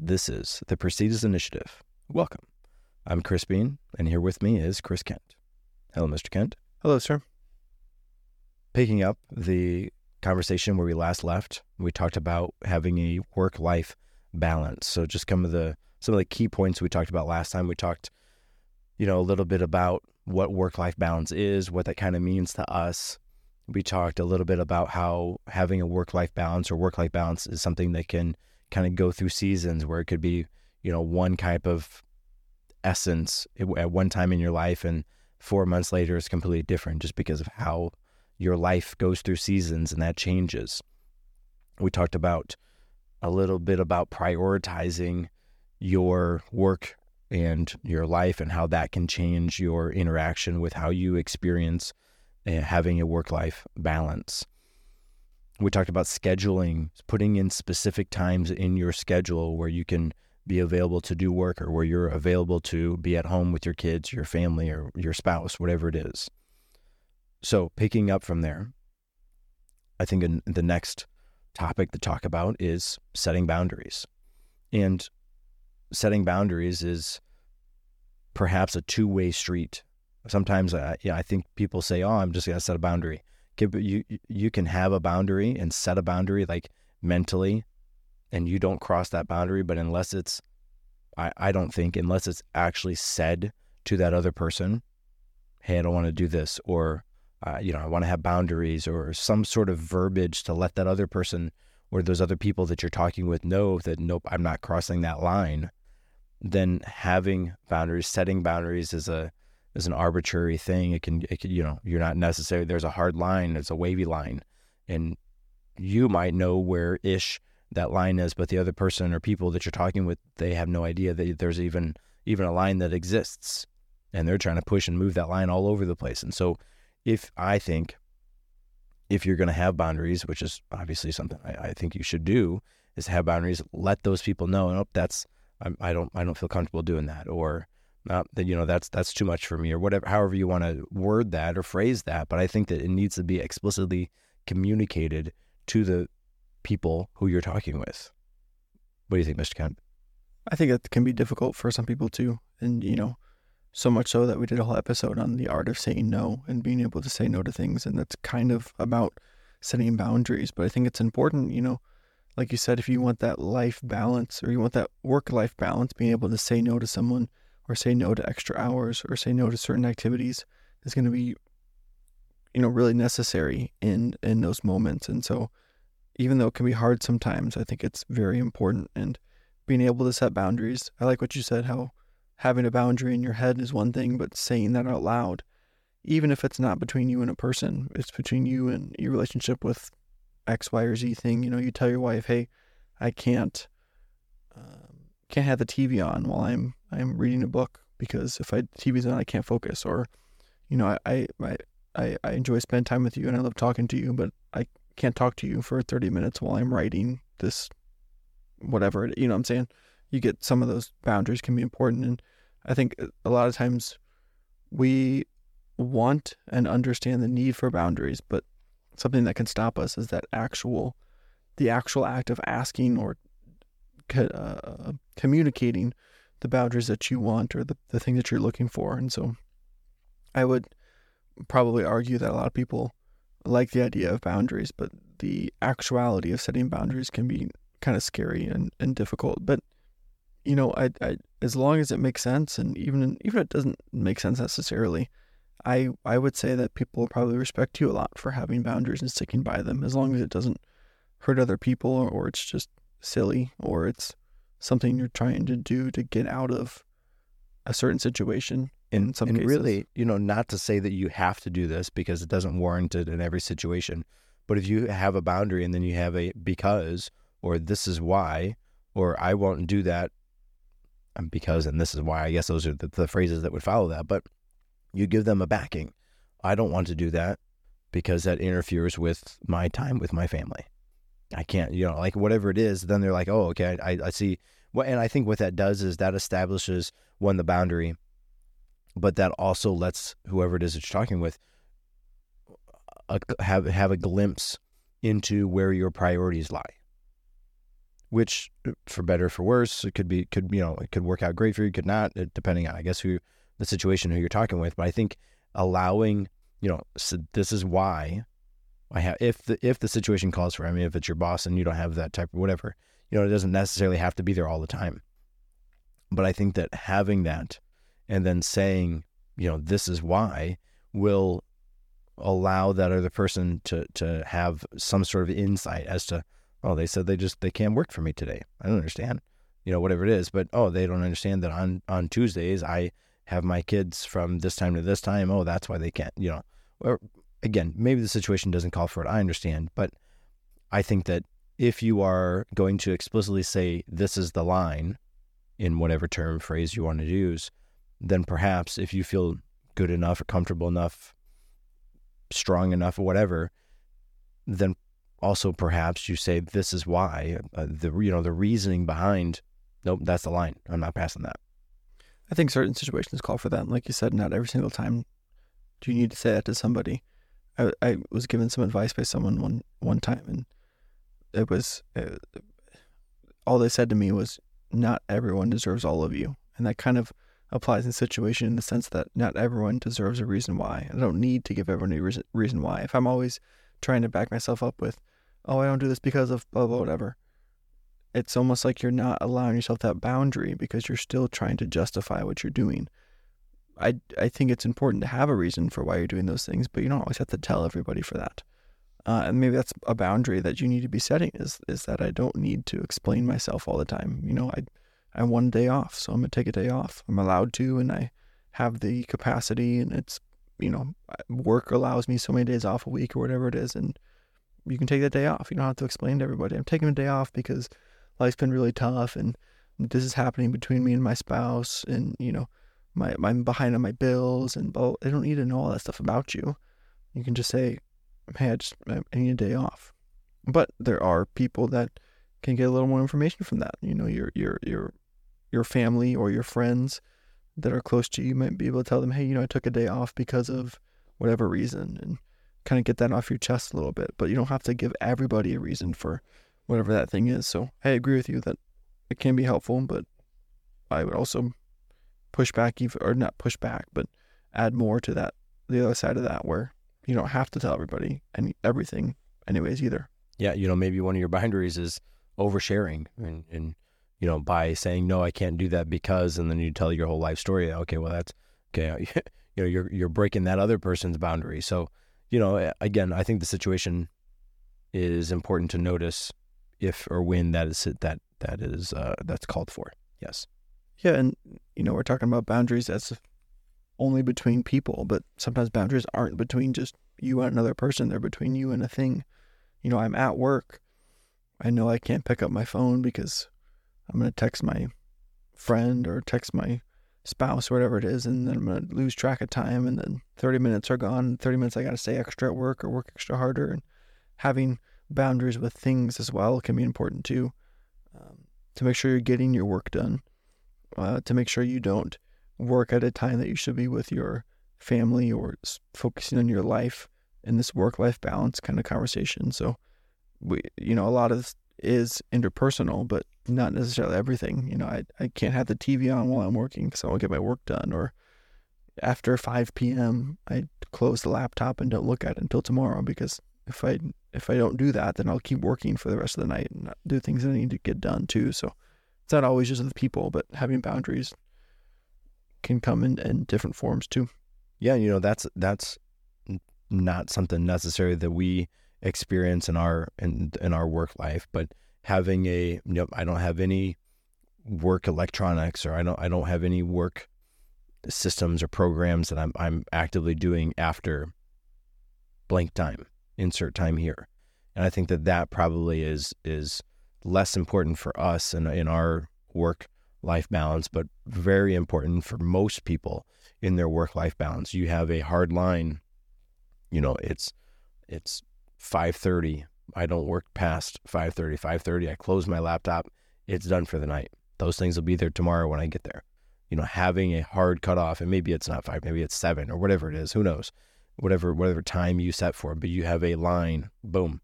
This is the Prestigious Initiative. Welcome. I'm Chris Bean, and here with me is Chris Kent. Hello, Mr. Kent. Hello, sir. Picking up the conversation where we last left, we talked about having a work life balance. So, just some of the some of the key points we talked about last time. We talked, you know, a little bit about what work life balance is, what that kind of means to us. We talked a little bit about how having a work life balance or work life balance is something that can kind of go through seasons where it could be, you know, one type of essence at one time in your life and four months later is completely different just because of how your life goes through seasons and that changes. We talked about a little bit about prioritizing your work and your life and how that can change your interaction with how you experience uh, having a work life balance. We talked about scheduling, putting in specific times in your schedule where you can be available to do work or where you're available to be at home with your kids, your family, or your spouse, whatever it is. So, picking up from there, I think the next topic to talk about is setting boundaries. And setting boundaries is perhaps a two way street. Sometimes, uh, yeah, I think people say, "Oh, I'm just going to set a boundary." You you can have a boundary and set a boundary like mentally, and you don't cross that boundary. But unless it's, I I don't think unless it's actually said to that other person, "Hey, I don't want to do this," or uh, you know, I want to have boundaries, or some sort of verbiage to let that other person or those other people that you're talking with know that nope, I'm not crossing that line then having boundaries, setting boundaries is a is an arbitrary thing. It can, it can, you know, you're not necessarily there's a hard line, It's a wavy line, and you might know where ish that line is, but the other person or people that you're talking with, they have no idea that there's even even a line that exists, and they're trying to push and move that line all over the place. And so, if I think if you're going to have boundaries, which is obviously something I, I think you should do, is have boundaries. Let those people know. Nope, that's I'm, I don't I don't feel comfortable doing that, or uh, that you know that's that's too much for me, or whatever. However you want to word that or phrase that, but I think that it needs to be explicitly communicated to the people who you're talking with. What do you think, Mr. Kent? I think it can be difficult for some people too, and you know, so much so that we did a whole episode on the art of saying no and being able to say no to things, and that's kind of about setting boundaries. But I think it's important, you know like you said, if you want that life balance or you want that work life balance, being able to say no to someone or say no to extra hours or say no to certain activities is going to be, you know, really necessary in in those moments. And so, even though it can be hard sometimes, I think it's very important. And being able to set boundaries. I like what you said. How having a boundary in your head is one thing, but saying that out loud, even if it's not between you and a person, it's between you and your relationship with X, Y, or Z thing. You know, you tell your wife, "Hey, I can't um, can't have the TV on while I'm I'm reading a book because if I TV's on, I can't focus." Or, you know, I I I, I enjoy spending time with you and I love talking to you, but I can't talk to you for 30 minutes while I'm writing this whatever. You know what I'm saying? You get some of those boundaries can be important, and I think a lot of times we want and understand the need for boundaries, but something that can stop us is that actual, the actual act of asking or uh, communicating the boundaries that you want or the, the thing that you're looking for. And so I would probably argue that a lot of people like the idea of boundaries, but the actuality of setting boundaries can be kind of scary and, and difficult. But you know, I, I as long as it makes sense, and even even if it doesn't make sense necessarily, I I would say that people probably respect you a lot for having boundaries and sticking by them as long as it doesn't hurt other people or, or it's just silly or it's something you're trying to do to get out of a certain situation in some and cases. really, you know, not to say that you have to do this because it doesn't warrant it in every situation, but if you have a boundary and then you have a because or this is why or I won't do that um, because and this is why, I guess those are the, the phrases that would follow that, but you give them a backing. I don't want to do that because that interferes with my time with my family. I can't, you know, like whatever it is, then they're like, oh, okay, I, I see. Well, and I think what that does is that establishes one, the boundary, but that also lets whoever it is that you're talking with a, have, have a glimpse into where your priorities lie. which for better or for worse, it could be could you know it could work out great for you, could not, depending on I guess who the situation who you're talking with. But I think allowing you know so this is why I have if the if the situation calls for. I mean, if it's your boss and you don't have that type of whatever, you know, it doesn't necessarily have to be there all the time. But I think that having that and then saying, you know, this is why will allow that other person to to have some sort of insight as to oh they said they just they can't work for me today i don't understand you know whatever it is but oh they don't understand that on on tuesdays i have my kids from this time to this time oh that's why they can't you know or again maybe the situation doesn't call for it i understand but i think that if you are going to explicitly say this is the line in whatever term phrase you want to use then perhaps if you feel good enough or comfortable enough strong enough or whatever then also perhaps you say this is why uh, the you know the reasoning behind nope that's the line i'm not passing that I think certain situations call for that. Like you said, not every single time do you need to say that to somebody. I, I was given some advice by someone one one time, and it was uh, all they said to me was, "Not everyone deserves all of you," and that kind of applies in situation in the sense that not everyone deserves a reason why. I don't need to give everyone a reason, reason why. If I'm always trying to back myself up with, "Oh, I don't do this because of blah blah whatever," it's almost like you're not allowing yourself that boundary because you're still trying to justify what you're doing. I, I think it's important to have a reason for why you're doing those things, but you don't always have to tell everybody for that. Uh, and maybe that's a boundary that you need to be setting is is that I don't need to explain myself all the time. You know, I I a day off, so I'm gonna take a day off. I'm allowed to, and I have the capacity, and it's you know, work allows me so many days off a week or whatever it is, and you can take that day off. You don't have to explain to everybody. I'm taking a day off because life's been really tough and this is happening between me and my spouse and you know my I'm behind on my bills and blah, they don't need to know all that stuff about you. You can just say, "Hey, I just I need a day off." But there are people that can get a little more information from that. You know, your your your your family or your friends that are close to you might be able to tell them, "Hey, you know, I took a day off because of whatever reason," and kind of get that off your chest a little bit. But you don't have to give everybody a reason for whatever that thing is. So I agree with you that it can be helpful, but I would also push back, even, or not push back, but add more to that, the other side of that, where you don't have to tell everybody and everything, anyways, either. Yeah, you know, maybe one of your boundaries is oversharing, and, and you know, by saying no, I can't do that because, and then you tell your whole life story. Okay, well, that's okay. you know, you're you're breaking that other person's boundary. So, you know, again, I think the situation is important to notice if or when that is that that is uh, that's called for. Yes. Yeah, and you know we're talking about boundaries that's only between people, but sometimes boundaries aren't between just you and another person. They're between you and a thing. You know, I'm at work. I know I can't pick up my phone because I'm going to text my friend or text my spouse or whatever it is, and then I'm going to lose track of time, and then 30 minutes are gone. 30 minutes I got to stay extra at work or work extra harder, and having boundaries with things as well can be important too. Um, to make sure you're getting your work done, uh, to make sure you don't work at a time that you should be with your family or focusing on your life in this work life balance kind of conversation. So, we, you know, a lot of this is interpersonal, but not necessarily everything. You know, I, I can't have the TV on while I'm working because I won't get my work done. Or after 5 p.m., I close the laptop and don't look at it until tomorrow because if I if I don't do that, then I'll keep working for the rest of the night and do things that I need to get done too. So it's not always just the people, but having boundaries can come in, in different forms too. Yeah, you know that's that's not something necessary that we experience in our in in our work life, but having a you know I don't have any work electronics or I don't I don't have any work systems or programs that I'm I'm actively doing after blank time insert time here. And I think that that probably is is less important for us in in our work life balance, but very important for most people in their work life balance. You have a hard line, you know, it's it's 5:30. I don't work past 5:30. 5:30 I close my laptop. It's done for the night. Those things will be there tomorrow when I get there. You know, having a hard cutoff, and maybe it's not five, maybe it's seven or whatever it is. Who knows? whatever whatever time you set for, but you have a line, boom,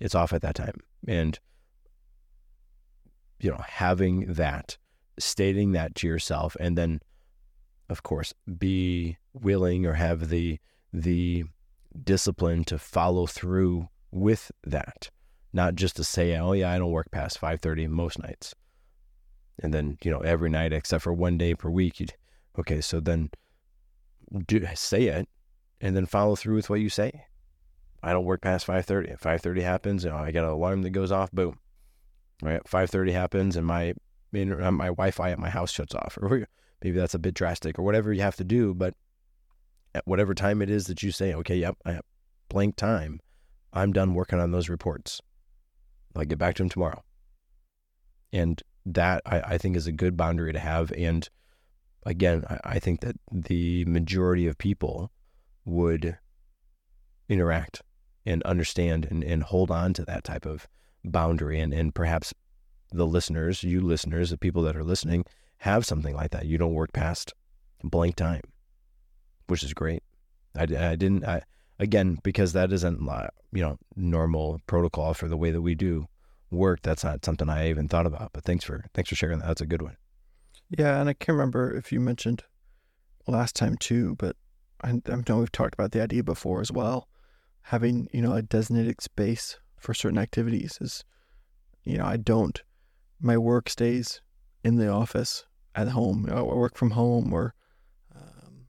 it's off at that time. And you know, having that, stating that to yourself, and then, of course, be willing or have the the discipline to follow through with that, not just to say, "Oh yeah, I don't work past five thirty most nights," and then you know every night except for one day per week. You'd, okay, so then do say it, and then follow through with what you say. I don't work past five thirty. If five thirty happens, you know, I get an alarm that goes off. Boom, right? Five thirty happens, and my uh, my Wi-Fi at my house shuts off, or maybe that's a bit drastic, or whatever you have to do. But at whatever time it is that you say, okay, yep, I have blank time, I'm done working on those reports. I'll get back to them tomorrow. And that I, I think is a good boundary to have. And again, I, I think that the majority of people would interact and understand and, and hold on to that type of boundary and, and perhaps the listeners, you listeners, the people that are listening, have something like that. You don't work past blank time, which is great. I, I didn't, I, again, because that isn't, you know, normal protocol for the way that we do work. That's not something I even thought about, but thanks for, thanks for sharing that. That's a good one. Yeah. And I can't remember if you mentioned last time too, but I, I know we've talked about the idea before as well. Having, you know, a designated space for certain activities is, you know, I don't, my work stays in the office at home. I work from home or um,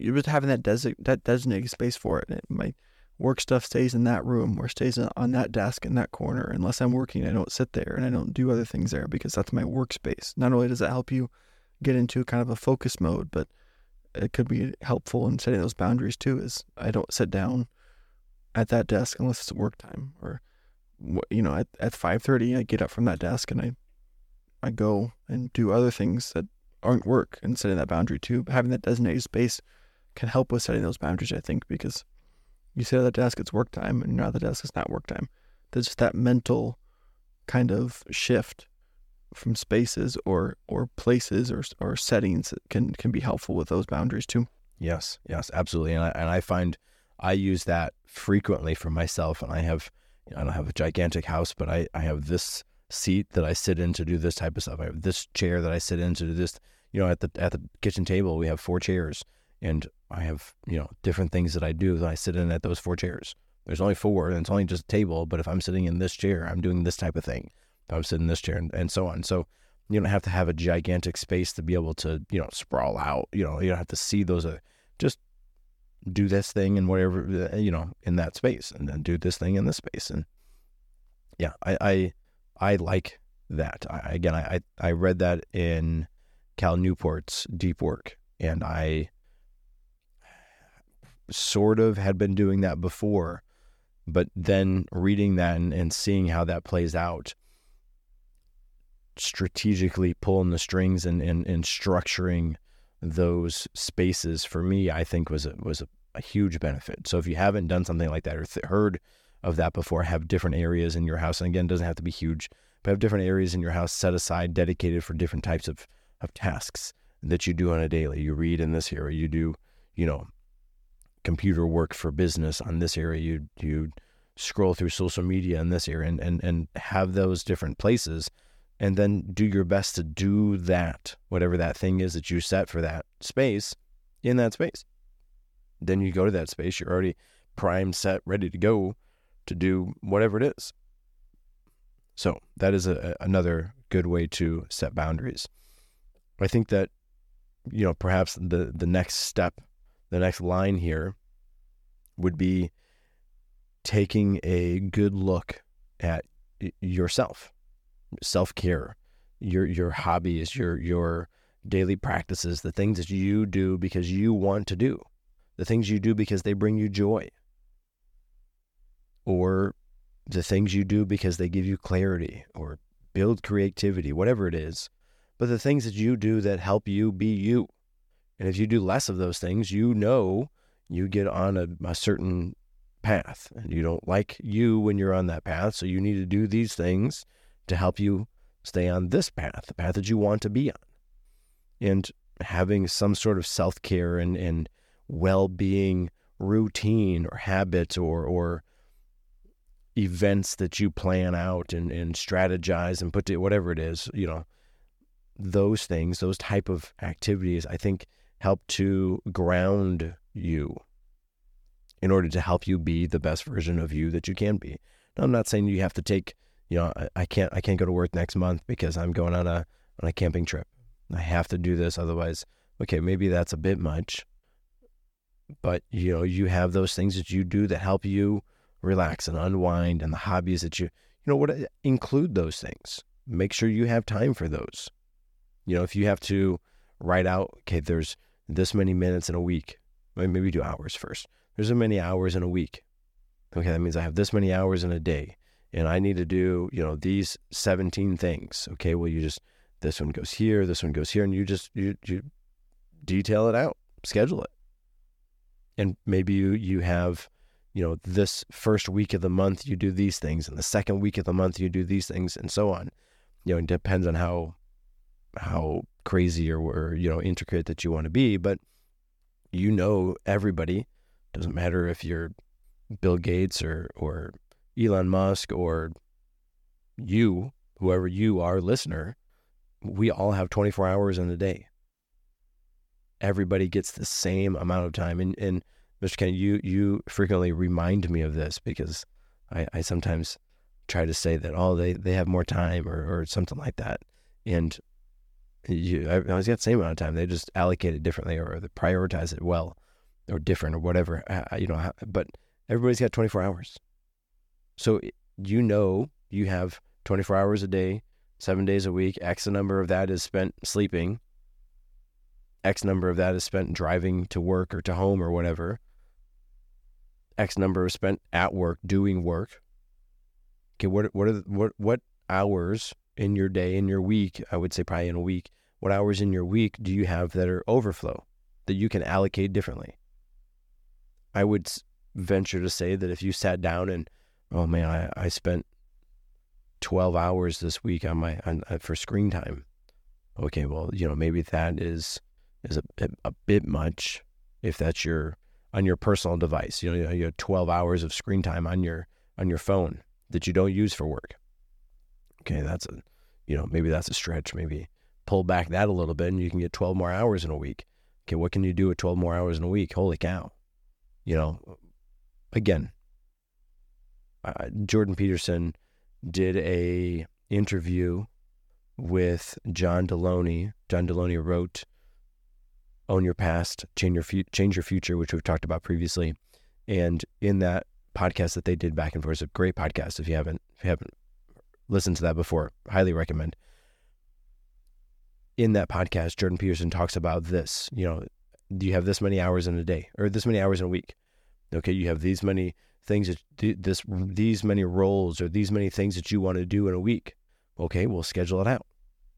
just having that, desi- that designated space for it. My work stuff stays in that room or stays on that desk in that corner. Unless I'm working, I don't sit there and I don't do other things there because that's my workspace. Not only does it help you get into kind of a focus mode, but it could be helpful in setting those boundaries too. Is I don't sit down at that desk unless it's work time or you know at, at 5.30 i get up from that desk and i i go and do other things that aren't work and setting that boundary too. Having that designated space can help with setting those boundaries i think because you sit at the desk it's work time and you're at the desk it's not work time. There's just that mental kind of shift from spaces or or places or or settings that can can be helpful with those boundaries too. Yes yes absolutely. And I, and I find I use that frequently for myself and I have you know, I don't have a gigantic house, but I, I have this seat that I sit in to do this type of stuff. I have this chair that I sit in to do this. You know, at the at the kitchen table, we have four chairs, and I have you know different things that I do. That I sit in at those four chairs. There's only four, and it's only just a table. But if I'm sitting in this chair, I'm doing this type of thing. If I'm sitting in this chair, and, and so on. So you don't have to have a gigantic space to be able to you know sprawl out. You know, you don't have to see those. Uh, just do this thing and whatever uh, you know in that space and then do this thing in this space. And yeah i i, I like that. I, again I, I read that in cal newport's deep work and i sort of had been doing that before but then reading that and, and seeing how that plays out strategically pulling the strings and, and, and structuring those spaces for me, I think was a, was a, a huge benefit. So if you haven't done something like that or th- heard of that before, have different areas in your house, and again, it doesn't have to be huge, but have different areas in your house set aside, dedicated for different types of, of tasks that you do on a daily. You read in this area, you do, you know, computer work for business on this area, you you scroll through social media in this area, and and, and have those different places and then do your best to do that, whatever that thing is that you set for that space in that space. Then you go to that space, you're already primed, set, ready to go to do whatever it is. So that is a, another good way to set boundaries. I think that, you know, perhaps the, the next step, the next line here would be taking a good look at yourself self care, your your hobbies, your your daily practices, the things that you do because you want to do, the things you do because they bring you joy, or the things you do because they give you clarity or build creativity, whatever it is. But the things that you do that help you be you. And if you do less of those things, you know you get on a, a certain path and you don't like you when you're on that path. So you need to do these things to help you stay on this path, the path that you want to be on. And having some sort of self care and, and well being routine or habit or, or events that you plan out and, and strategize and put to whatever it is, you know, those things, those type of activities, I think help to ground you in order to help you be the best version of you that you can be. Now, I'm not saying you have to take, you know, I, I can't I can't go to work next month because I'm going on a on a camping trip. I have to do this otherwise, okay, maybe that's a bit much. But you know, you have those things that you do that help you relax and unwind and the hobbies that you you know what eh, include those things. Make sure you have time for those. You know, if you have to write out, okay, there's this many minutes in a week, maybe do hours first. There's so many hours in a week. Okay, that means I have this many hours in a day, and I need to do, you know, these 17 things. Okay, well, you just this one goes here, this one goes here, and you just you you detail it out, schedule it, and maybe you you have, you know, this first week of the month you do these things, and the second week of the month you do these things, and so on. You know, it depends on how how crazy or, or you know intricate that you want to be, but you know everybody. Doesn't matter if you're Bill Gates or or Elon Musk or you, whoever you are, listener, we all have 24 hours in a day. Everybody gets the same amount of time. And, and Mr. Kennedy, you, you frequently remind me of this because I, I sometimes try to say that, oh, they, they have more time or, or something like that. And you, I, was got the same amount of time. They just allocate it differently or they prioritize it well or different or whatever, you know, but everybody's got 24 hours. So you know you have 24 hours a day seven days a week. X number of that is spent sleeping. X number of that is spent driving to work or to home or whatever. X number is spent at work doing work. Okay, what what are the, what what hours in your day in your week? I would say probably in a week. What hours in your week do you have that are overflow that you can allocate differently? I would venture to say that if you sat down and oh man, I, I spent 12 hours this week on my on, uh, for screen time. Okay, well, you know, maybe that is is a, a bit much if that's your on your personal device. You know, you have 12 hours of screen time on your on your phone that you don't use for work. Okay, that's a you know, maybe that's a stretch. Maybe pull back that a little bit and you can get 12 more hours in a week. Okay, what can you do with 12 more hours in a week? Holy cow. You know, again, uh, Jordan Peterson did a interview with John Delony. John Delony wrote "Own Your Past, Change Your Fu- Change Your Future," which we've talked about previously. And in that podcast that they did back and forth, it's a great podcast. If you haven't if you haven't listened to that before, highly recommend. In that podcast, Jordan Peterson talks about this. You know, do you have this many hours in a day or this many hours in a week. Okay, you have these many things that this these many roles or these many things that you want to do in a week. Okay, we'll schedule it out.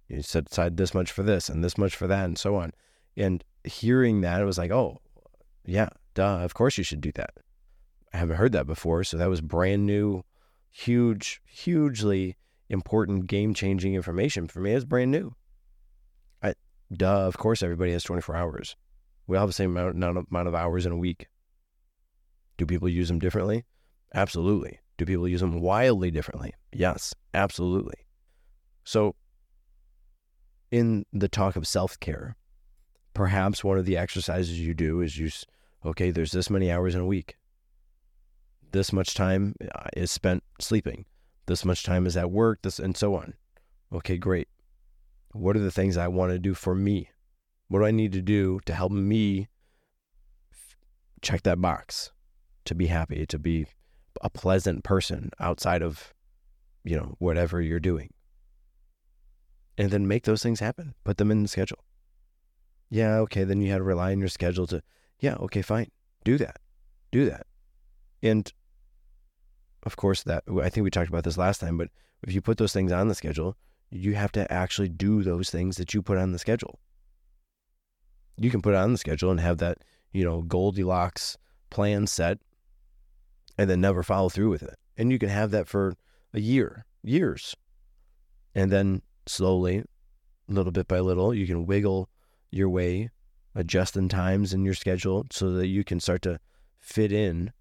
You set aside this much for this and this much for that and so on. And hearing that, it was like, oh, yeah, duh, of course you should do that. I haven't heard that before, so that was brand new, huge, hugely important, game changing information for me. It's brand new. I, duh, of course everybody has 24 hours. We all have the same amount, amount of hours in a week. Do people use them differently? Absolutely. Do people use them wildly differently? Yes, absolutely. So, in the talk of self care, perhaps one of the exercises you do is you, okay, there's this many hours in a week. This much time uh, is spent sleeping. This much time is at work, this, and so on. Okay, great. What are the things I want to do for me? What do I need to do to help me check that box? To be happy, to be a pleasant person outside of, you know, whatever you're doing. And then make those things happen. Put them in the schedule. Yeah, okay, then you had to rely on your schedule to, yeah, okay, fine. Do that. Do that. And of course, that I think we talked about this last time, but if you put those things on the schedule, you have to actually do those things that you put on the schedule. You can put it on the schedule and have that, you know, Goldilocks plan set and then never follow through with it. And you can have that for a year, years. And then slowly, little bit by little, you can wiggle your way, adjusting times in your schedule so that you can start to fit in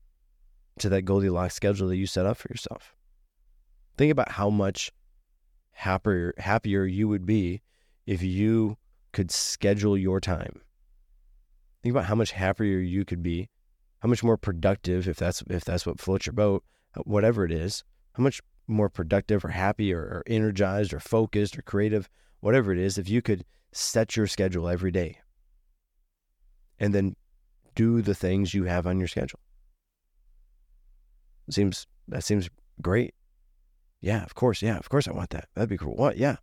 to that Goldilocks schedule that you set up for yourself. Think about how much happier happier you would be if you could schedule your time. Think about how much happier you could be, how much more productive if that's if that's what floats your boat, uh, whatever it is, how much more productive or happy or, or energized or focused or creative, whatever it is, if you could set your schedule every day and then do the things you have on your schedule. Seems that seems great. Yeah, of course. Yeah, of course I want that. That'd be cool. What? Yeah.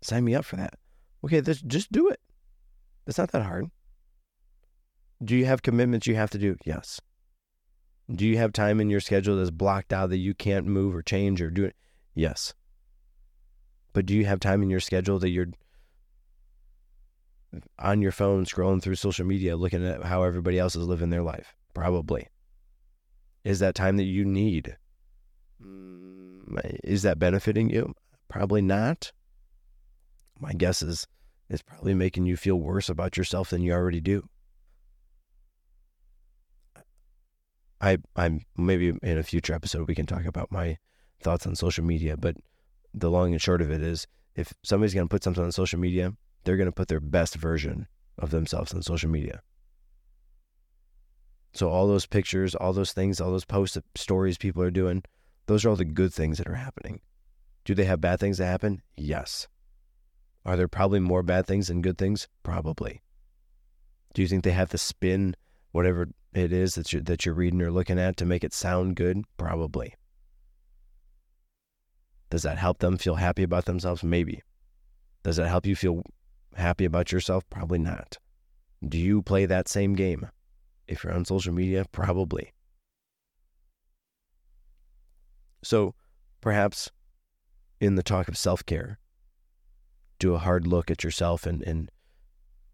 Sign me up for that. Okay, this, just do it. It's not that hard. Do you have commitments you have to do? Yes. Do you have time in your schedule that's blocked out that you can't move or change or do it? Yes. But do you have time in your schedule that you're on your phone scrolling through social media looking at how everybody else is living their life? Probably. Is that time that you need? Mm, is that benefiting you? Probably not. My guess is it's probably making you feel worse about yourself than you already do. I I'm maybe in a future episode we can talk about my thoughts on social media, but the long and short of it is if somebody's going to put something on social media, they're going to put their best version of themselves on social media. So all those pictures, all those things, all those posts, stories people are doing, those are all the good things that are happening. Do they have bad things that happen? Yes. Are there probably more bad things than good things? Probably. Do you think they have to spin whatever it is that you're, that you're reading or looking at to make it sound good? Probably. Does that help them feel happy about themselves? Maybe. Does that help you feel happy about yourself? Probably not. Do you play that same game? If you're on social media, probably. So perhaps in the talk of self care, do a hard look at yourself and, and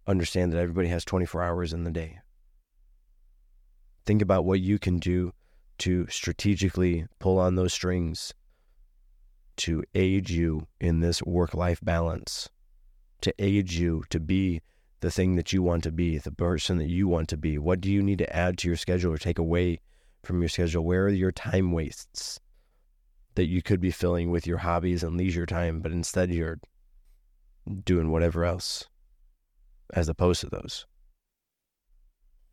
understand that everybody has 24 hours in the day. Think about what you can do to strategically pull on those strings to aid you in this work life balance, to aid you to be the thing that you want to be, the person that you want to be? What do you need to add to your schedule or take away from your schedule? Where are your time wastes that you could be filling with your hobbies and leisure time, but instead you're doing whatever else as opposed to those?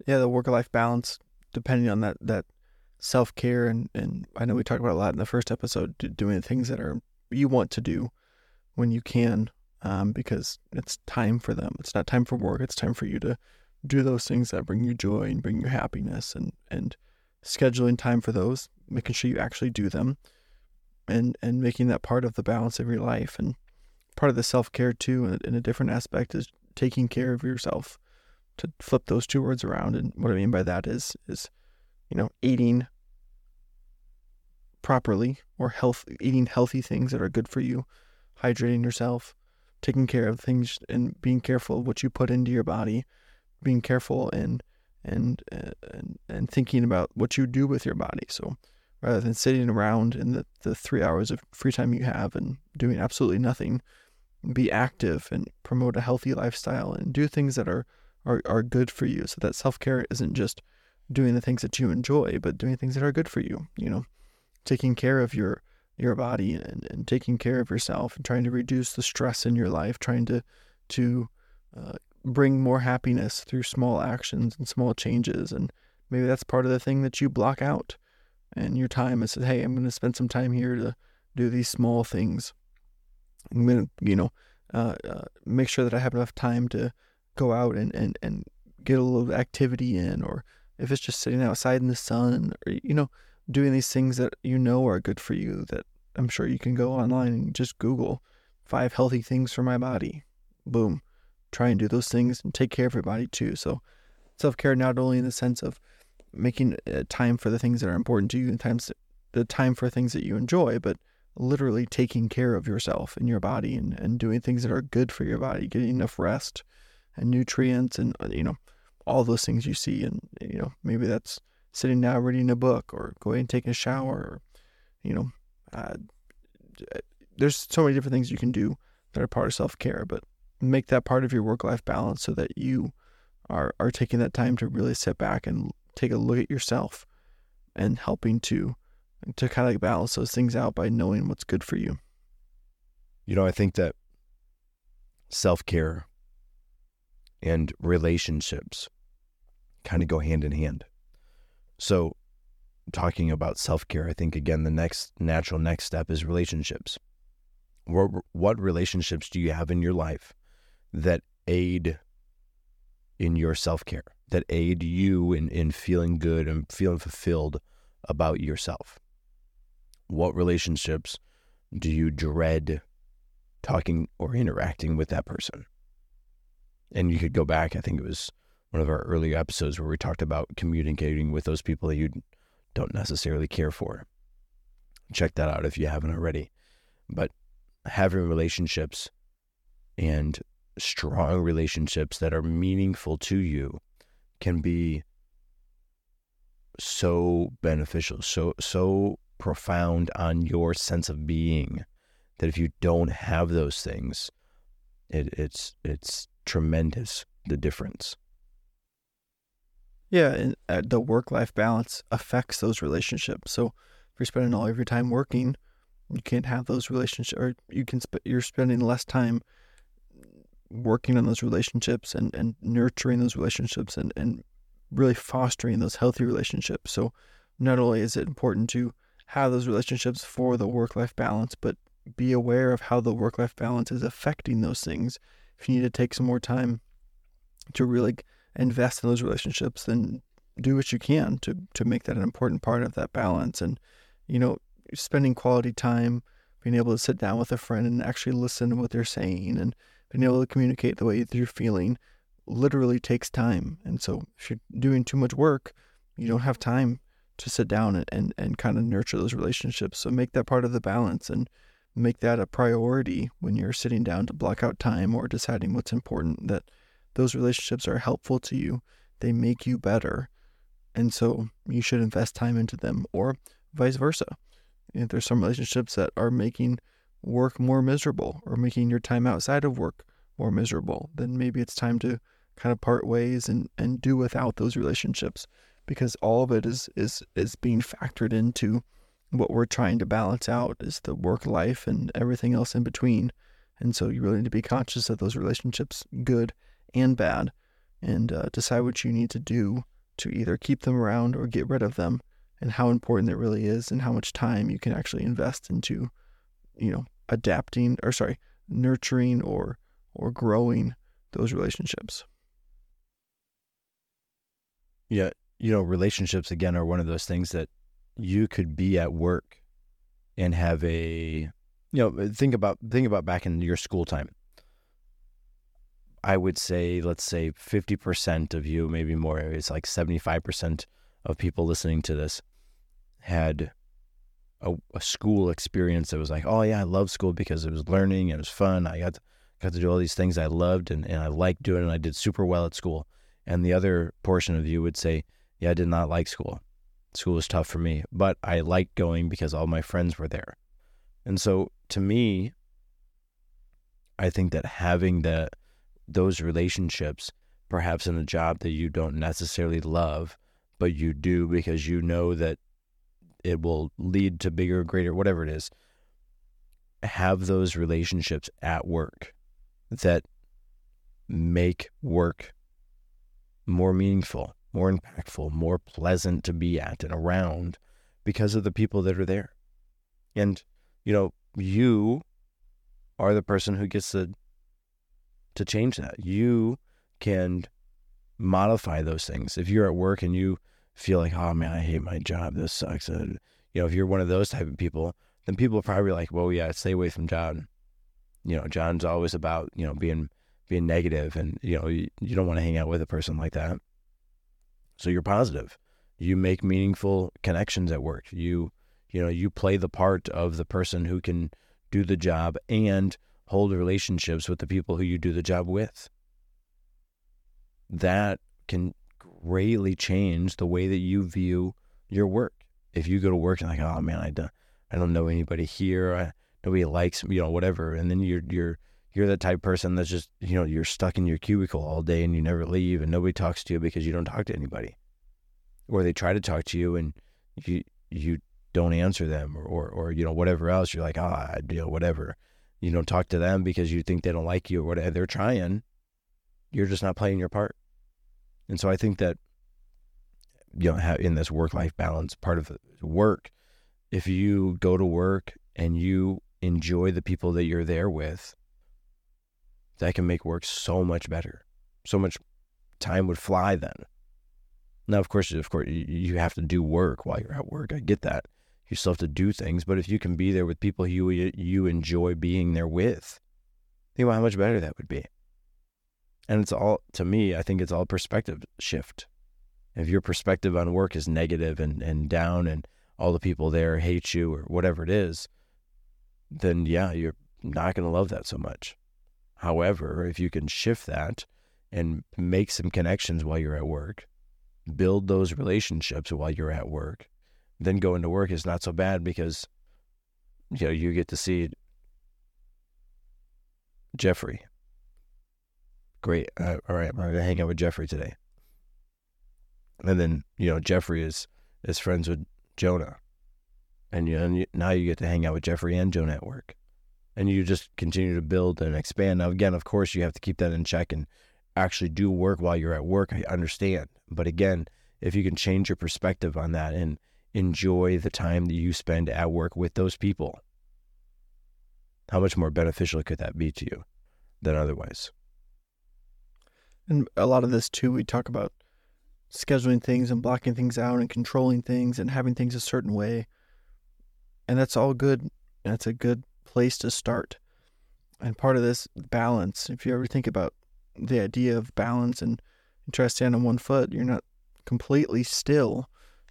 Yeah, the work life balance, depending on that, that self care. And, and I know we talked about a lot in the first episode, doing the things that are you want to do when you can um, because it's time for them. It's not time for work. It's time for you to do those things that bring you joy and bring you happiness and, and scheduling time for those, making sure you actually do them and, and making that part of the balance of your life. And part of the self care too, in a different aspect is taking care of yourself to flip those two words around. And what I mean by that is, is, you know, eating properly or health, eating healthy things that are good for you, hydrating yourself, taking care of things and being careful of what you put into your body, being careful and and and and thinking about what you do with your body. So rather than sitting around in the, the three hours of free time you have and doing absolutely nothing, be active and promote a healthy lifestyle and do things that are are, are good for you. So that self care isn't just doing the things that you enjoy, but doing things that are good for you. You know, taking care of your your body and, and taking care of yourself and trying to reduce the stress in your life, trying to to uh, bring more happiness through small actions and small changes. And maybe that's part of the thing that you block out and your time says, hey, I'm going to spend some time here to do these small things. I'm going to, you know, uh, uh, make sure that I have enough time to go out and, and, and get a little activity in, or if it's just sitting outside in the sun, or, you know, doing these things that you know are good for you that I'm sure you can go online and just Google five healthy things for my body. Boom. Try and do those things and take care of your body too. So, self care not only in the sense of making uh, time for the things that are important to you and times the time for things that you enjoy, but literally taking care of yourself and your body and, and doing things that are good for your body, getting enough rest and nutrients and, uh, you know, all those things you see. And, you know, maybe that's sitting down reading a book or going and taking a shower or, you know, uh, there's so many different things you can do that are part of self care, but make that part of your work life balance so that you are, are taking that time to really sit back and take a look at yourself and helping to to kind of like balance those things out by knowing what's good for you. You know, I think that self care and relationships kind of go hand in hand. So, talking about self care, I think again, the next natural next step is relationships. What, what relationships do you have in your life that aid in your self care, that aid you in, in feeling good and feeling fulfilled about yourself? What relationships do you dread talking or interacting with that person? And you could go back, I think it was one of our earlier episodes where we talked about communicating with those people that you don't necessarily care for. Check that out if you haven't already. But having relationships and strong relationships that are meaningful to you can be so beneficial, so so profound on your sense of being that if you don't have those things, it, it's it's tremendous the difference. Yeah, and uh, the work life balance affects those relationships. So if you're spending all of your time working, you can't have those relationships, or you can sp- you're spending less time working on those relationships and, and nurturing those relationships and, and really fostering those healthy relationships. So not only is it important to have those relationships for the work life balance, but be aware of how the work life balance is affecting those things. If you need to take some more time to really invest in those relationships, then do what you can to to make that an important part of that balance. And you know, spending quality time, being able to sit down with a friend and actually listen to what they're saying, and being able to communicate the way that you're feeling, literally takes time. And so, if you're doing too much work, you don't have time to sit down and, and, and kind of nurture those relationships. So make that part of the balance and make that a priority when you're sitting down to block out time or deciding what's important, that those relationships are helpful to you. They make you better. And so you should invest time into them or vice versa. If there's some relationships that are making work more miserable or making your time outside of work more miserable, then maybe it's time to kind of part ways and, and do without those relationships because all of it is is is being factored into what we're trying to balance out is the work life and everything else in between. And so you really need to be conscious of those relationships, good and bad, and uh, decide what you need to do to either keep them around or get rid of them, and how important it really is, and how much time you can actually invest into, you know, adapting or sorry, nurturing or or growing those relationships. Yeah, you know, relationships again are one of those things that you could be at work and have a you know think about think about back in your school time. I would say let's say 50% of you maybe more it's like 75% of people listening to this had a, a, school experience that was like oh yeah i love school because it was learning and it was fun i got to, got to do all these things i loved and, and i liked doing and i did super well at school. And the other portion of you would say yeah i did not like school School was tough for me, but I liked going because all my friends were there. And so to me, I think that having that those relationships, perhaps in a job that you don't necessarily love, but you do because you know that it will lead to bigger, greater, whatever it is, have those relationships at work that make work more meaningful more impactful, more pleasant to be at and around because of the people that are there. And, you know, you are the person who gets to to change that. You can modify those things. If you're at work and you feel like, oh man, I hate my job, this sucks. And, you know, if you're one of those type of people, then people are probably like, well, yeah, stay away from John. You know, John's always about, you know, being being negative and, you know, you, you don't want to hang out with a person like that. So you're positive. You make meaningful connections at work. You you know, you play the part of the person who can do the job and hold relationships with the people who you do the job with. That can greatly change the way that you view your work. If you go to work and like, oh man, I don't, I don't know anybody here. I, nobody likes me, you know, whatever. And then you're you're you're the type of person that's just, you know, you're stuck in your cubicle all day and you never leave and nobody talks to you because you don't talk to anybody. Or they try to talk to you and you you don't answer them or, or, or you know whatever else. You're like ah you know whatever. You don't talk to them because you think they don't like you or whatever. They're trying. You're just not playing your part. And so i think that you know in this work life balance part of work if you go to work and you enjoy the people that you're there with that can make work so much better. So much time would fly then. Now of course of course you have to do work while you're at work. I get that. You still have to do things but if you can be there with people you you enjoy being there with think about how much better that would be. And it's all to me i think it's all perspective shift. If your perspective on work is negative and, and down and all the people there hate you or whatever it is then yeah you're not going to love that so much however if you can shift that and make some connections while you're at work build those relationships while you're at work then going to work is not so bad because you know you get to see Jeffrey. Great. Uh, all right, I'm gonna hang out with Jeffrey today. And then you know Jeffrey is is friends with Jonah, and you, and you, now you get to hang out with Jeffrey and Jonah at work, and you just continue to build and expand. Now again, of course, you have to keep that in check and actually do work while you're at work. I understand, but again, if you can change your perspective on that and enjoy the time that you spend at work with those people. How much more beneficial could that be to you than otherwise? And a lot of this too, we talk about scheduling things and blocking things out and controlling things and having things a certain way. And that's all good. That's a good place to start. And part of this balance, if you ever think about the idea of balance and try to stand on one foot, you're not completely still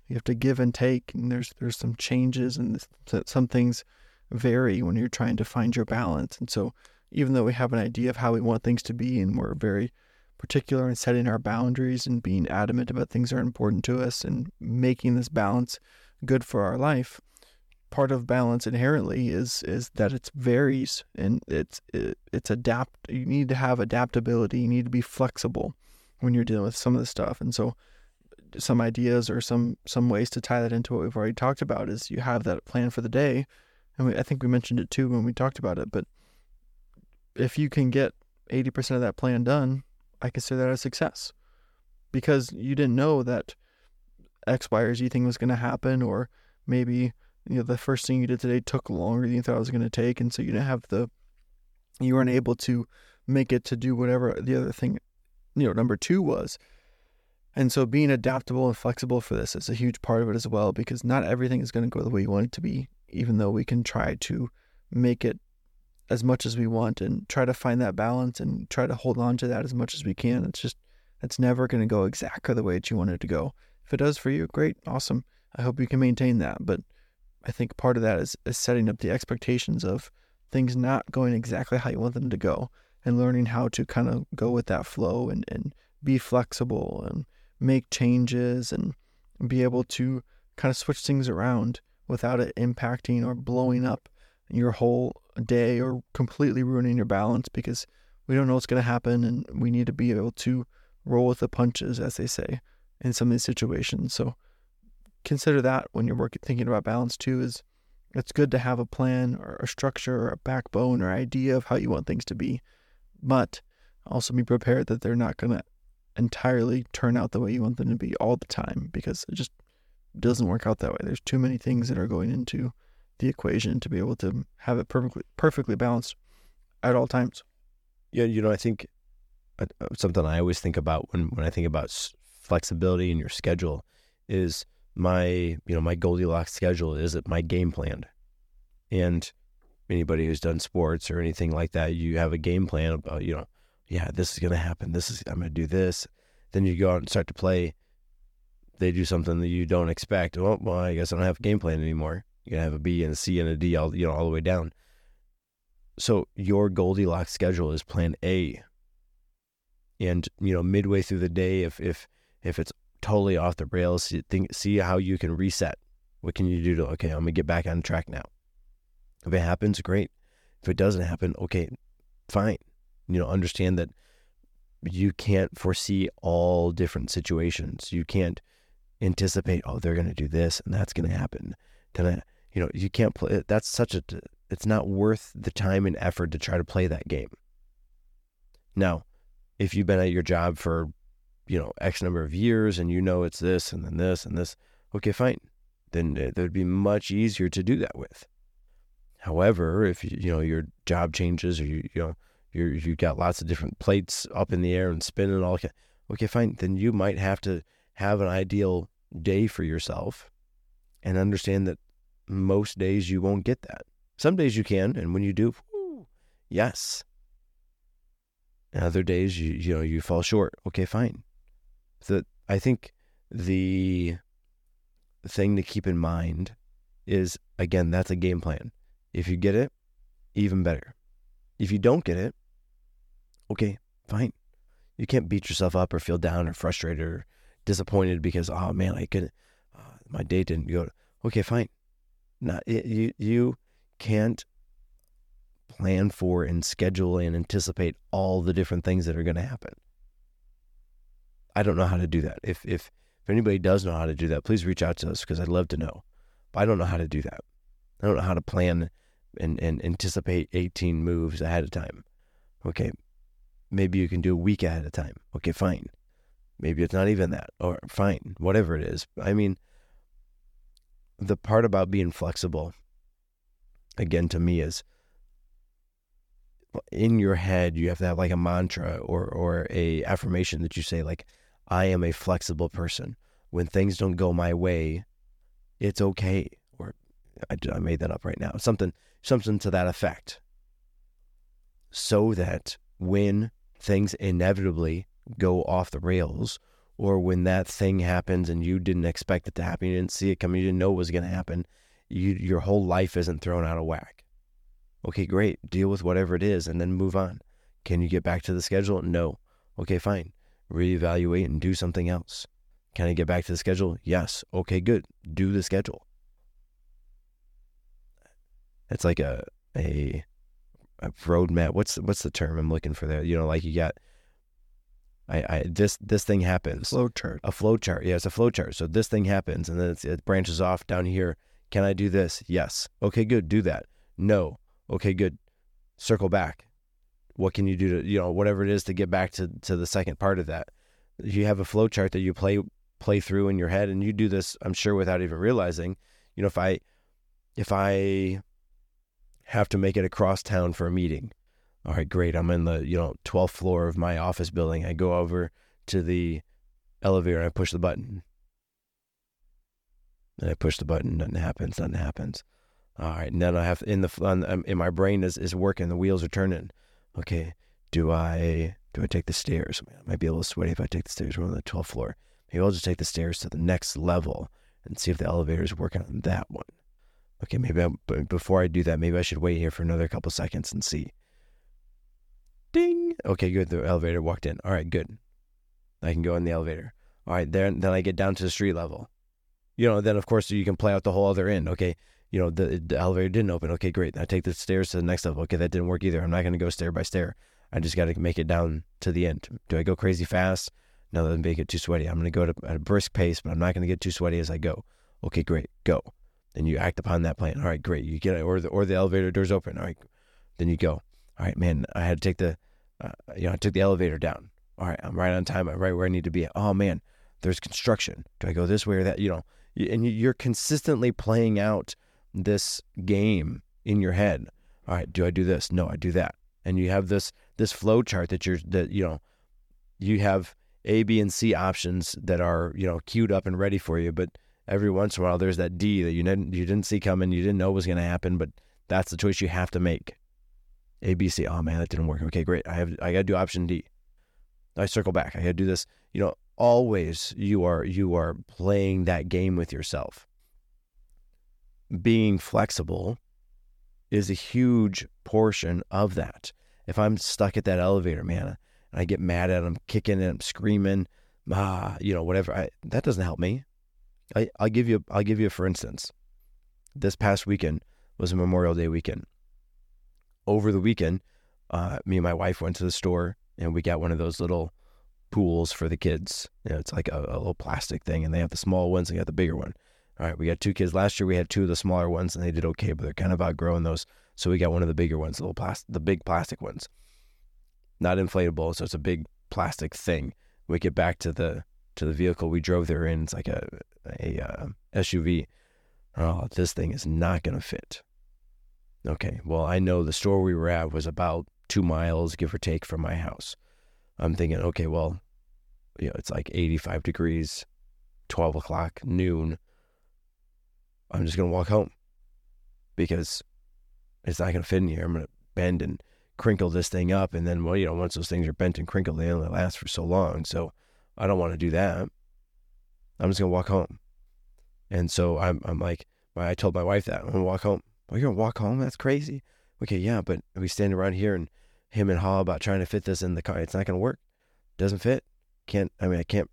you have to give and take and there's there's some changes and some things vary when you're trying to find your balance and so even though we have an idea of how we want things to be and we're very particular in setting our boundaries and being adamant about things that are important to us and making this balance good for our life part of balance inherently is is that it varies and it's it, it's adapt you need to have adaptability you need to be flexible when you're dealing with some of this stuff. And so some ideas or some some ways to tie that into what we've already talked about is you have that plan for the day. And we, i think we mentioned it too when we talked about it but if you can get 80% of that plan done i consider that a success because you didn't know that x y or z thing was going to happen or maybe you know the first thing you did today took longer than you thought it was going to take and so you didn't have the you weren't able to make it to do whatever the other thing you know number two was and so being adaptable and flexible for this is a huge part of it as well, because not everything is going to go the way you want it to be, even though we can try to make it as much as we want and try to find that balance and try to hold on to that as much as we can. It's just, it's never going to go exactly the way that you want it to go. If it does for you, great, awesome. I hope you can maintain that. But I think part of that is, is setting up the expectations of things not going exactly how you want them to go and learning how to kind of go with that flow and, and be flexible and make changes and be able to kind of switch things around without it impacting or blowing up your whole day or completely ruining your balance because we don't know what's going to happen and we need to be able to roll with the punches as they say in some of these situations. So consider that when you're working thinking about balance too is it's good to have a plan or a structure or a backbone or idea of how you want things to be but also be prepared that they're not going to entirely turn out the way you want them to be all the time because it just doesn't work out that way. There's too many things that are going into the equation to be able to have it perfectly perfectly balanced at all times. Yeah, you know, I think uh, something I always think about when when I think about flexibility in your schedule is my you know my Goldilocks schedule is my game plan, and anybody who's done sports or anything like that, you have a game plan about you know yeah, this is gonna happen. This is I'm gonna do this. Then you go out and start to play. They do something that you don't expect. Well, well, I guess I don't have a game plan anymore. You're gonna have a B and a C and a D all you know all the way down. So your Goldilocks schedule is plan A. And you know, midway through the day, if if if it's totally off the rails, think see how you can reset. What can you do to okay, I'm gonna get back on track now. If it happens, great. If it doesn't happen, okay, fine you know understand that you can't foresee all different situations you can't anticipate, oh, they're going to do this and that's going to happen. Then you know, you can't play. That's such a. It's not worth the time and effort to try to play that game. Now, if you've been at your job for, you know, X number of years and you know it's this and then this and this, okay, fine. Then it would be much easier to do that with. However, if you, know your job changes or you you know you you've got lots of different plates up in the air and spinning all, okay, fine. Then you might have to have an ideal day for yourself and understand that most days you won't get that. Some days you can, and when you do, yes. And other days you you know you fall short. Okay, fine. So I think the thing to keep in mind is again that's a game plan. If you get it, even better. If you don't get it, okay, fine. You can't beat yourself up or feel down or frustrated or disappointed because oh man, I couldn't. Uh, my day didn't go. Okay, fine. Not it, you. You can't plan for and schedule and anticipate all the different things that are going to happen. I don't know how to do that. If if if anybody does know how to do that, please reach out to us because I'd love to know. But I don't know how to do that. I don't know how to plan and, and anticipate 18 moves ahead of time. Okay, maybe you can do a week ahead of time. Okay, fine. Maybe it's not even that, or fine, whatever it is. I mean, the part about being flexible, again, to me, is in your head, you have to have like a mantra or, or a affirmation that you say, like, I am a flexible person. When things don't go my way, it's okay. Or I, I made that up right now. Something, something to that effect. So that when things inevitably go off the rails, or when that thing happens and you didn't expect it to happen, you didn't see it coming, you didn't know it was going to happen, you, your whole life isn't thrown out of whack. Okay, great. Deal with whatever it is and then move on. Can you get back to the schedule? No. Okay, fine. Reevaluate and do something else. Can I get back to the schedule? Yes. Okay, good. Do the schedule. It's like a a a roadmap. What's what's the term I'm looking for there? You know, like you got I, I this this thing happens. Flow chart. A flow chart. Yeah, it's a flow chart. So this thing happens, and then it branches off down here. Can I do this? Yes. Okay, good. Do that. No. Okay, good. Circle back. What can you do to you know whatever it is to get back to to the second part of that? You have a flow chart that you play play through in your head, and you do this. I'm sure without even realizing. You know, if I if I have to make it across town for a meeting, all right, great. I'm in the, you know, 12th floor of my office building. I go over to the elevator and I push the button. And I push the button, nothing happens, nothing happens. All right, and then I have in the um, in my brain is is working, the wheels are turning. Okay, do I do I take the stairs? I might be a little sweaty if I take the stairs. We're on the 12th floor. Maybe I'll just take the stairs to the next level and see if the elevator is working on that one. Okay, maybe I, before I do that, maybe I should wait here for another couple seconds and see. Ding. Okay, good. The elevator walked in. All right, good. I can go in the elevator. All right, then then I get down to the street level. You know, then of course you can play out the whole other end. Okay, you know the the elevator didn't open. Okay, great. I take the stairs to the next level. Okay, that didn't work either. I'm not going to go stair by stair. I just got to make it down to the end. Do I go crazy fast? No, that make it too sweaty. I'm going to go at a brisk pace, but I'm not going to get too sweaty as I go. Okay, great. Go. Then you act upon that plan. All right, great. You get it, or the or the elevator doors open. All right, then you go. All right, man. I had to take the uh, you know, I took the elevator down. All right, I'm right on time. I'm right where I need to be. Oh man, there's construction. Do I go this way or that? You know, and you're consistently playing out this game in your head. All right, do I do this? No, I do that. And you have this this flow chart that you're that you know you have A, B, and C options that are you know queued up and ready for you. But every once in a while, there's that D that you didn't you didn't see coming, you didn't know was going to happen, but that's the choice you have to make. A, B, C. Oh man, that didn't work. Okay, great. I have I gotta do option D. I circle back. I gotta do this. You know, always you are you are playing that game with yourself. Being flexible is a huge portion of that. If I'm stuck at that elevator, man, and I get mad at him, kicking and I'm screaming, ah, you know, whatever. I, that doesn't help me. I, I'll give you. I'll give you. For instance, this past weekend was a Memorial Day weekend over the weekend, uh, me and my wife went to the store and we got one of those little pools for the kids. You know, it's like a, a little plastic thing, and they have the small ones and they got the bigger one. All right, we got two kids. Last year we had two of the smaller ones, and they did okay, but they're kind of outgrowing those. So we got one of the bigger ones, the little plastic, the big plastic ones, not inflatable. So it's a big plastic thing. We get back to the to the vehicle we drove there in. It's like a a uh, SUV. Oh, this thing is not to fit. Okay, well I know the store we were at was about two miles, give or take, from my house. I'm thinking, okay, well, you know, it's like 85 degrees, 12 o'clock, noon. I'm just going to walk home because it's not going to fit in here. I'm going to bend and crinkle this thing up. And then, well, you know, once those things are bent and crinkled, they only last for so long. So I don't want to do that. I'm just going to walk home. And so I'm, I'm like, I told my wife that I'm going to walk home. Well, you're going to walk home? That's crazy. Okay, yeah, but we stand around here and him and Hall about trying to fit this in the car. It's not going to work. Doesn't fit. Can't, I mean, I can't,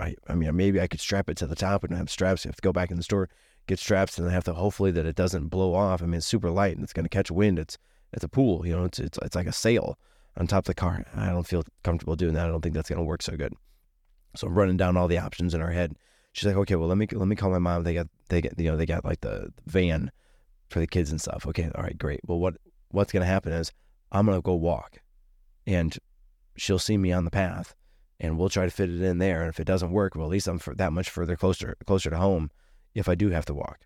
I, I mean, maybe I could strap it to the top and have straps. I have to go back in the store, get straps, and I have to hopefully that it doesn't blow off. I mean, it's super light and it's going to catch wind. It's, it's a pool, you know, it's, it's, it's like a sail on top of the car. I don't feel comfortable doing that. I don't think that's going to work so good. So I'm running down all the options in our head. She's like, okay, well, let me, let me call my mom. They got, they get, you know, they got like the van for the kids and stuff. Okay. All right, great. Well, what, what's going to happen is I'm going to go walk and she'll see me on the path and we'll try to fit it in there. And if it doesn't work, well, at least I'm that much further closer, closer to home if I do have to walk.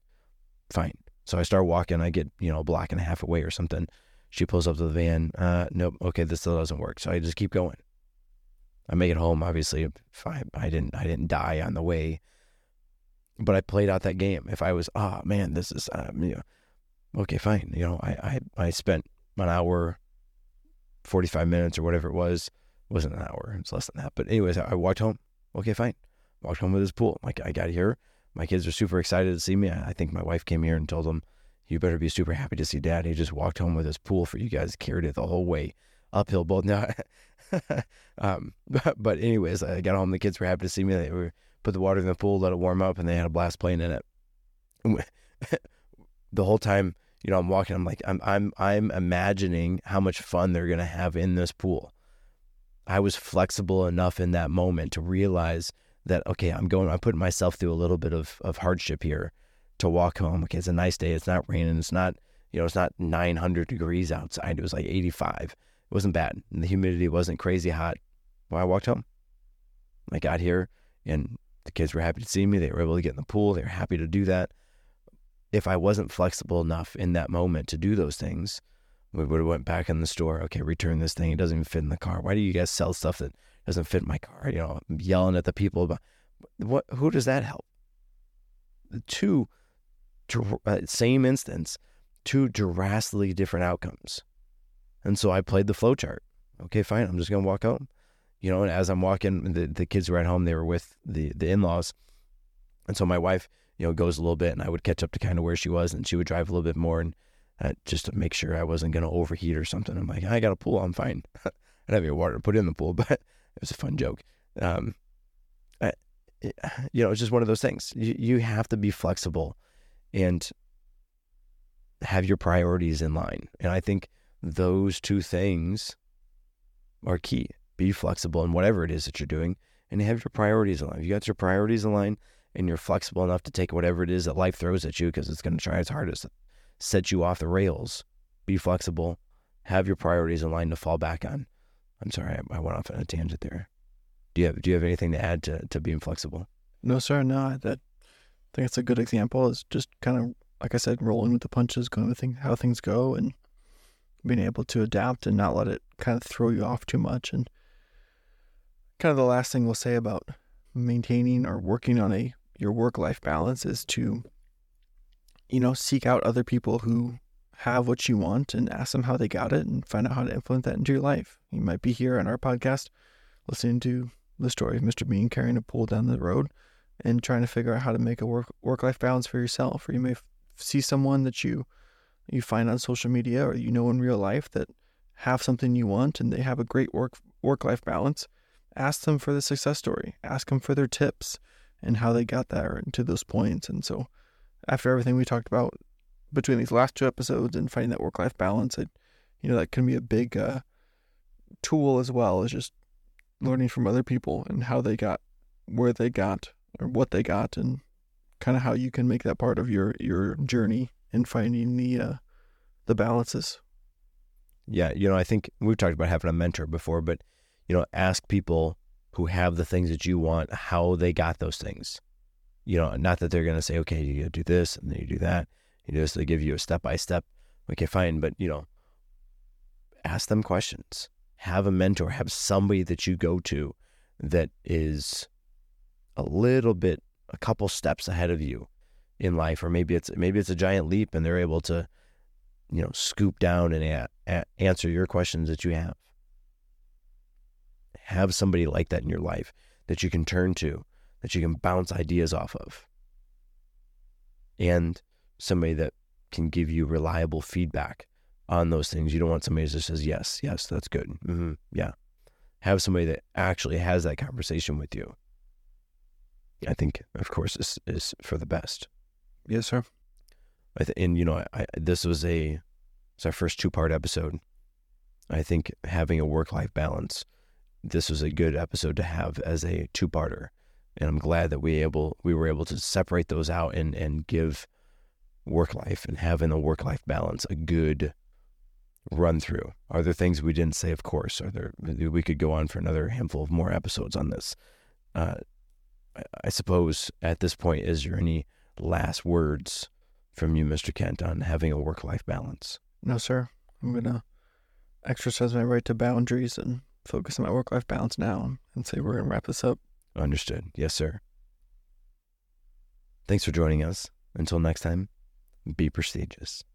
Fine. So I start walking. I get, you know, a block and a half away or something. She pulls up to the van. Uh, nope. Okay. This still doesn't work. So I just keep going. I make it home. Obviously, fine. I I didn't, I didn't die on the way, but I played out that game. If I was, ah, oh, man, this is, um, you know, okay, fine. You know, I, I, I spent an hour, 45 minutes or whatever it was. It wasn't an hour. It was less than that. But anyways, I walked home. Okay, fine. Walked home with his pool. Like I got here. My kids are super excited to see me. I think my wife came here and told them, you better be super happy to see dad. He just walked home with his pool for you guys, carried it the whole way uphill both. Now, um, but, but anyways, I got home. The kids were happy to see me. They were put the water in the pool, let it warm up, and they had a blast playing in it. the whole time you know, I'm walking, I'm like, I'm, I'm, I'm imagining how much fun they're to have in this pool. I was flexible enough in that moment to realize that, okay, I'm going, I'm putting myself through a little bit of, of hardship here to walk home. Okay, it's a nice day. It's not raining. It's not, you know, it's not 900 degrees outside. It was like 85. It wasn't bad. And the humidity wasn't crazy hot. Well, I walked home. I got here and the kids were happy to see me. They were able to get in the pool. They were happy to do that if I wasn't flexible enough in that moment to do those things, we would have went back in the store. Okay, return this thing. It doesn't even fit in the car. Why do you guys sell stuff that doesn't fit my car? You know, I'm yelling at the people about what. Who does that help? Two, uh, same instance, two drastically different outcomes. And so I played the flowchart. Okay, fine. I'm just gonna walk home. You know, and as I'm walking, the the kids were at home. They were with the the in laws, and so my wife you know, goes a little bit and I would catch up to kind of where she was and she would drive a little bit more and uh, just to make sure I wasn't going to overheat or something. I'm like, I got a pool. I'm fine. I don't have any water put in the pool, but it was a fun joke. Um, I, you know, it's just one of those things. You, you have to be flexible and have your priorities in line. And I think those two things are key. Be flexible in whatever it is that you're doing and have your priorities aligned. If you got your priorities aligned, and you're flexible enough to take whatever it is that life throws at you because it's going to try its hardest to set you off the rails. Be flexible, have your priorities in line to fall back on. I'm sorry, I, I went off on a tangent there. Do you have Do you have anything to add to, to being flexible? No, sir. No, that I think it's a good example. Is just kind of like I said, rolling with the punches, going with thing, how things go, and being able to adapt and not let it kind of throw you off too much. And kind of the last thing we'll say about maintaining or working on a your work life balance is to, you know, seek out other people who have what you want and ask them how they got it and find out how to implement that into your life. You might be here on our podcast listening to the story of Mr. Bean carrying a pool down the road and trying to figure out how to make a work work life balance for yourself. Or you may f- see someone that you you find on social media or you know in real life that have something you want and they have a great work work life balance. Ask them for the success story. Ask them for their tips and how they got there and to those points. And so, after everything we talked about between these last two episodes and finding that work life balance, you know, that can be a big uh, tool as well. Is just learning from other people and how they got where they got or what they got and kind of how you can make that part of your your journey in finding the uh, the balances. Yeah, you know, I think we've talked about having a mentor before, but you know, ask people who have the things that you want how they got those things. You know, not that they're going to say, okay, you do this and then you do that. You know, this. They give you a step by step. Okay, fine, but you know, ask them questions. Have a mentor. Have somebody that you go to that is a little bit, a couple steps ahead of you in life, or maybe it's maybe it's a giant leap, and they're able to, you know, scoop down and a- a- answer your questions that you have. Have somebody like that in your life that you can turn to, that you can bounce ideas off of, and somebody that can give you reliable feedback on those things. You don't want somebody that just says, yes, yes, that's good. Mm-hmm, yeah. Have somebody that actually has that conversation with you. I think, of course, is, is for the best. Yes, sir. I th- and, you know, I, I, this was a, it's our first two part episode. I think having a work life balance, this was a good episode to have as a two parter. And I'm glad that we able we were able to separate those out and, and give work life and having a work life balance a good run through. Are there things we didn't say? Of course. Are there? We could go on for another handful of more episodes on this. Uh, I, suppose at this point, is there any last words from you, Mr. Kent, on having a work life balance? No, sir. I'm gonna exercise my right to boundaries and focus on my work life balance now and say we're gonna wrap this up. Understood. Yes, sir. Thanks for joining us. Until next time, be prestigious.